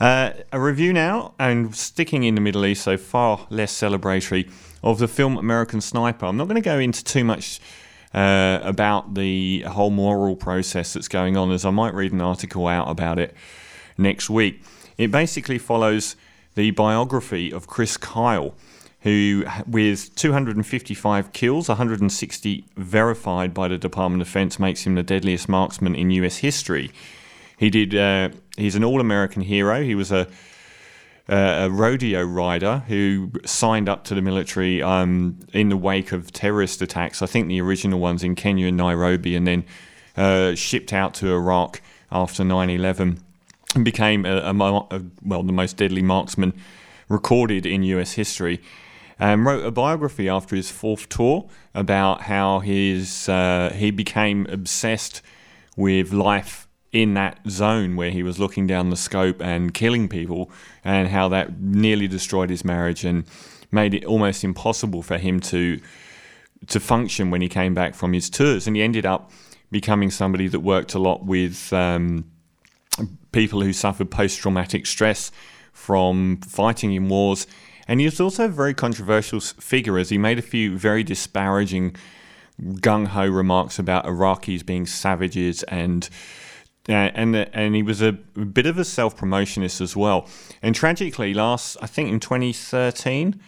Uh, a review now, and sticking in the Middle East, so far less celebratory, of the film American Sniper. I'm not going to go into too much uh, about the whole moral process that's going on, as I might read an article out about it next week. It basically follows the biography of Chris Kyle, who, with 255 kills, 160 verified by the Department of Defense, makes him the deadliest marksman in U.S. history. He did. Uh, he's an all-American hero. He was a a rodeo rider who signed up to the military um, in the wake of terrorist attacks. I think the original ones in Kenya and Nairobi, and then uh, shipped out to Iraq after 9 11 and became a, a, a, well the most deadly marksman recorded in US history. And wrote a biography after his fourth tour about how his uh, he became obsessed with life in that zone where he was looking down the scope and killing people, and how that nearly destroyed his marriage and made it almost impossible for him to to function when he came back from his tours. And he ended up becoming somebody that worked a lot with um, people who suffered post traumatic stress from fighting in wars. And he was also a very controversial figure as he made a few very disparaging, gung ho remarks about Iraqis being savages and and and he was a bit of a self promotionist as well. And tragically, last I think in 2013,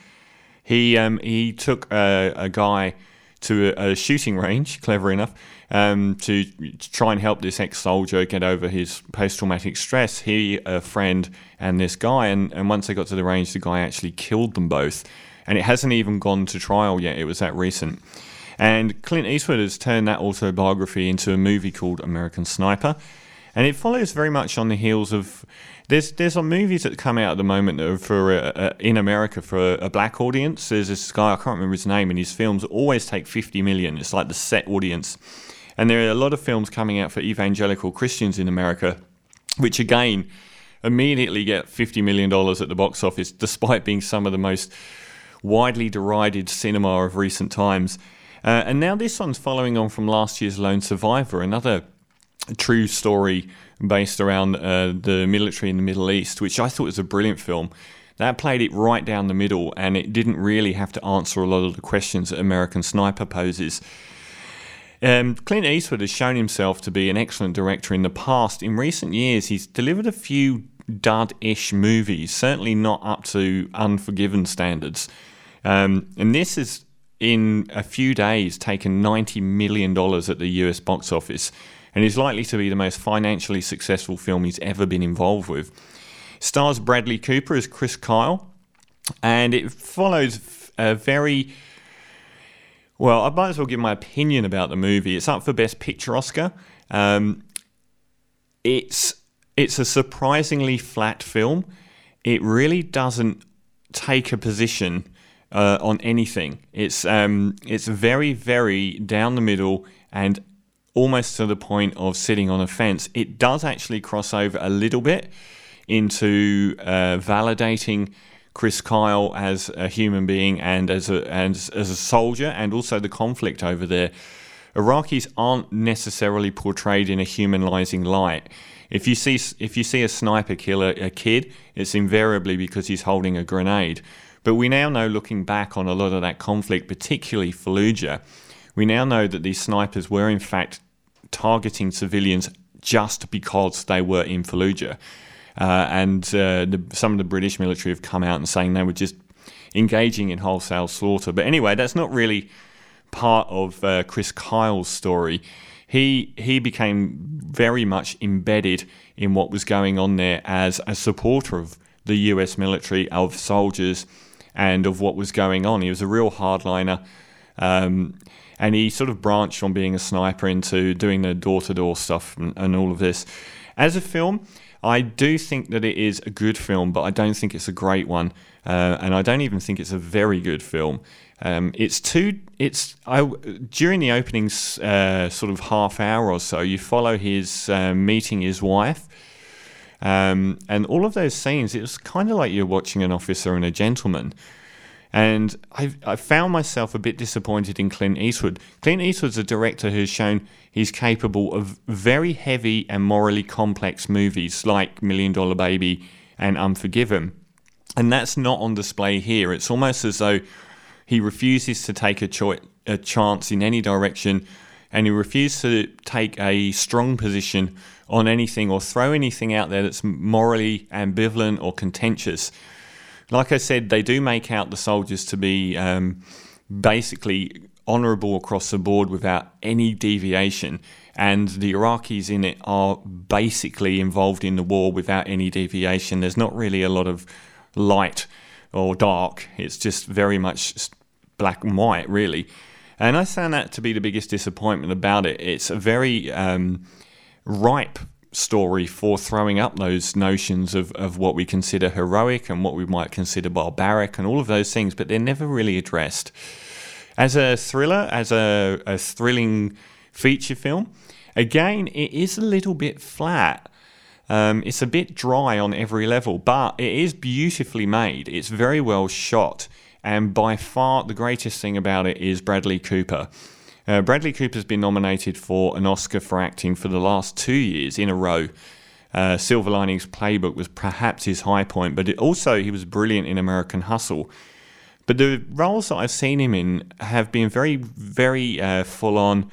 he um, he took a, a guy to a, a, shooting range, clever enough, um, to, to, try and help this ex-soldier get over his post-traumatic stress. He, a friend, and this guy, and, and once they got to the range, the guy actually killed them both. And it hasn't even gone to trial yet. It was that recent. And Clint Eastwood has turned that autobiography into a movie called American Sniper and it follows very much on the heels of there's there's some movies that come out at the moment that are for uh, uh, in America for a, a, black audience. There's this guy I can't remember his name, and his films always take 50 million. It's like the set audience, and there are a lot of films coming out for evangelical Christians in America, which again immediately get 50 million dollars at the box office, despite being some of the most widely derided cinema of recent times. Uh, and now this one's following on from last year's Lone Survivor, another true story based around uh, the military in the Middle East, which I thought was a brilliant film. That played it right down the middle, and it didn't really have to answer a lot of the questions that American Sniper poses. Um, Clint Eastwood has shown himself to be an excellent director in the past. In recent years, he's delivered a few dud ish movies, certainly not up to Unforgiven standards. Um, and this has, in a few days, taken $90 million at the US box office and is likely to be the most financially successful film he's ever been involved with. Stars Bradley Cooper as Chris Kyle, and it follows a very well. I might as well give my opinion about the movie. It's up for Best Picture Oscar. Um, it's it's a surprisingly flat film. It really doesn't take a position uh, on anything. It's um, it's very very down the middle and almost to the point of sitting on a fence. It does actually cross over a little bit into uh, validating Chris Kyle as a human being and as a as, as a soldier, and also the conflict over there. Iraqis aren't necessarily portrayed in a humanizing light. If you see if you see a sniper kill a, a kid, it's invariably because he's holding a grenade. But we now know, looking back on a lot of that conflict, particularly Fallujah, we now know that these snipers were in fact targeting civilians just because they were in Fallujah. Uh, and uh, the, some of the British military have come out and saying they were just engaging in wholesale slaughter. But anyway, that's not really part of uh, Chris Kyle's story. He he became very much embedded in what was going on there as a supporter of the U.S. military, of soldiers, and of what was going on. He was a real hardliner. Um, and he sort of branched from being a sniper into doing the door to door stuff and, and, all of this. As a film, I do think that it is a good film, but I don't think it's a great one, uh, and I don't even think it's a very good film. Um, it's too. It's I during the opening uh, sort of half hour or so, you follow his uh, meeting his wife. Um, and all of those scenes, it was kind of like you're watching an officer and a gentleman. And I, I found myself a bit disappointed in Clint Eastwood. Clint Eastwood's a director who's shown he's capable of very heavy and morally complex movies like Million Dollar Baby and Unforgiven. And that's not on display here. It's almost as though he refuses to take a, cho- a chance in any direction and he refuses to take a strong position on anything or throw anything out there that's morally ambivalent or contentious. Like I said, they do make out the soldiers to be um, basically honourable across the board without any deviation, and the Iraqis in it are basically involved in the war without any deviation. There's not really a lot of light or dark, it's just very much black and white, really. And I found that to be the biggest disappointment about it. It's a very um, ripe story for throwing up those notions of, of what we consider heroic and what we might consider barbaric and all of those things, but they're never really addressed. As a thriller, as a, a thrilling feature film, again, it is a little bit flat. Um, it's a bit dry on every level, but it is beautifully made. It's very well shot. And by far the greatest thing about it is Bradley Cooper. Uh, Bradley Cooper's been nominated for an Oscar for acting for the last two years in a row. Uh, Silver Linings Playbook was perhaps his high point, but also he was brilliant in American Hustle. But the roles that I've seen him in have been very, very uh, full on,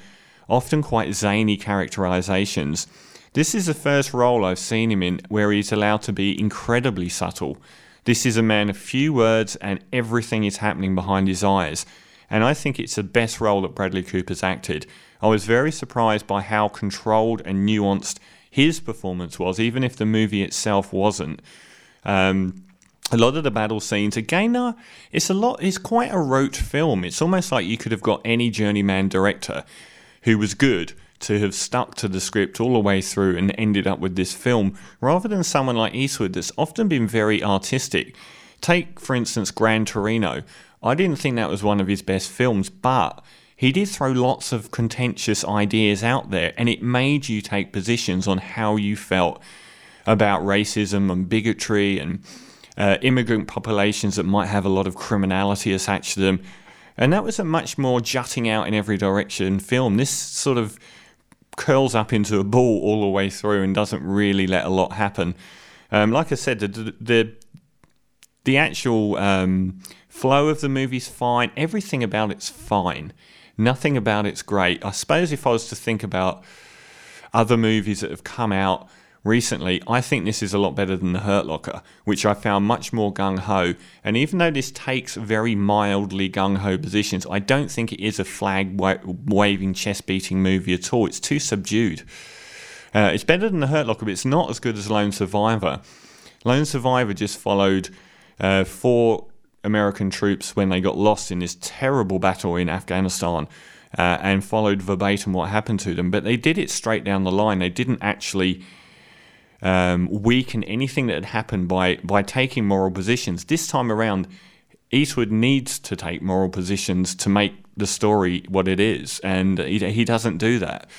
often quite zany characterizations. This is the first role I've seen him in where he's allowed to be incredibly subtle. This is a man of few words and everything is happening behind his eyes. And I think it's the best role that Bradley Cooper's acted. I was very surprised by how controlled and nuanced his performance was, even if the movie itself wasn't. Um, a lot of the battle scenes, again, uh, it's a lot. It's quite a rote film. It's almost like you could have got any journeyman director who was good to have stuck to the script all the way through and ended up with this film, rather than someone like Eastwood that's often been very artistic. Take, for instance, Gran Torino. I didn't think that was one of his best films, but he did throw lots of contentious ideas out there, and it made you take positions on how you felt about racism and bigotry and uh, immigrant populations that might have a lot of criminality attached to them. And that was a much more jutting out in every direction film. This sort of curls up into a ball all the way through and doesn't really let a lot happen. Um, like I said, the the, the actual um, flow of the movie's fine. Everything about it's fine. Nothing about it's great. I suppose if I was to think about other movies that have come out recently, I think this is a lot better than The Hurt Locker, which I found much more gung ho. And even though this takes very mildly gung ho positions, I don't think it is a flag waving, chest beating movie at all. It's too subdued. Uh, it's better than The Hurt Locker, but it's not as good as Lone Survivor. Lone Survivor just followed uh, four American troops when they got lost in this terrible battle in Afghanistan. Uh, and followed verbatim what happened to them, but they did it straight down the line. They didn't actually um, weaken anything that had happened by by taking moral positions. This time around, Eastwood needs to take moral positions to make the story what it is, and he, he doesn't do that.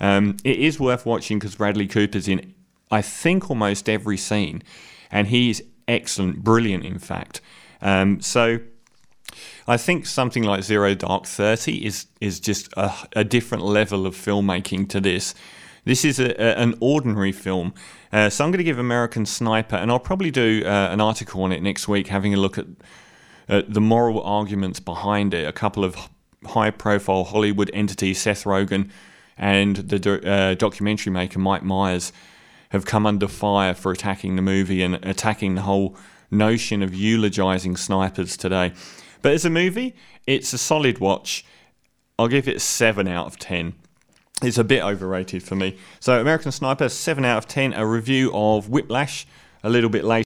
Um, it is worth watching because Bradley Cooper's in, I think, almost every scene, and he's excellent, brilliant, in fact. Um, so. I think something like Zero Dark Thirty is is just a, a different level of filmmaking to this. This is a, a, an ordinary film. Uh, so I'm going to give American Sniper, and I'll probably do uh, an article on it next week, having a look at the moral arguments behind it. A couple of high profile Hollywood entities, Seth Rogen and the uh, documentary maker Michael Moore, have come under fire for attacking the movie and attacking the whole notion of eulogizing snipers today. But as a movie, it's a solid watch. I'll give it a 7 out of 10 It's a bit overrated for me. So, American Sniper, 7 out of 10. A review of Whiplash a little bit later.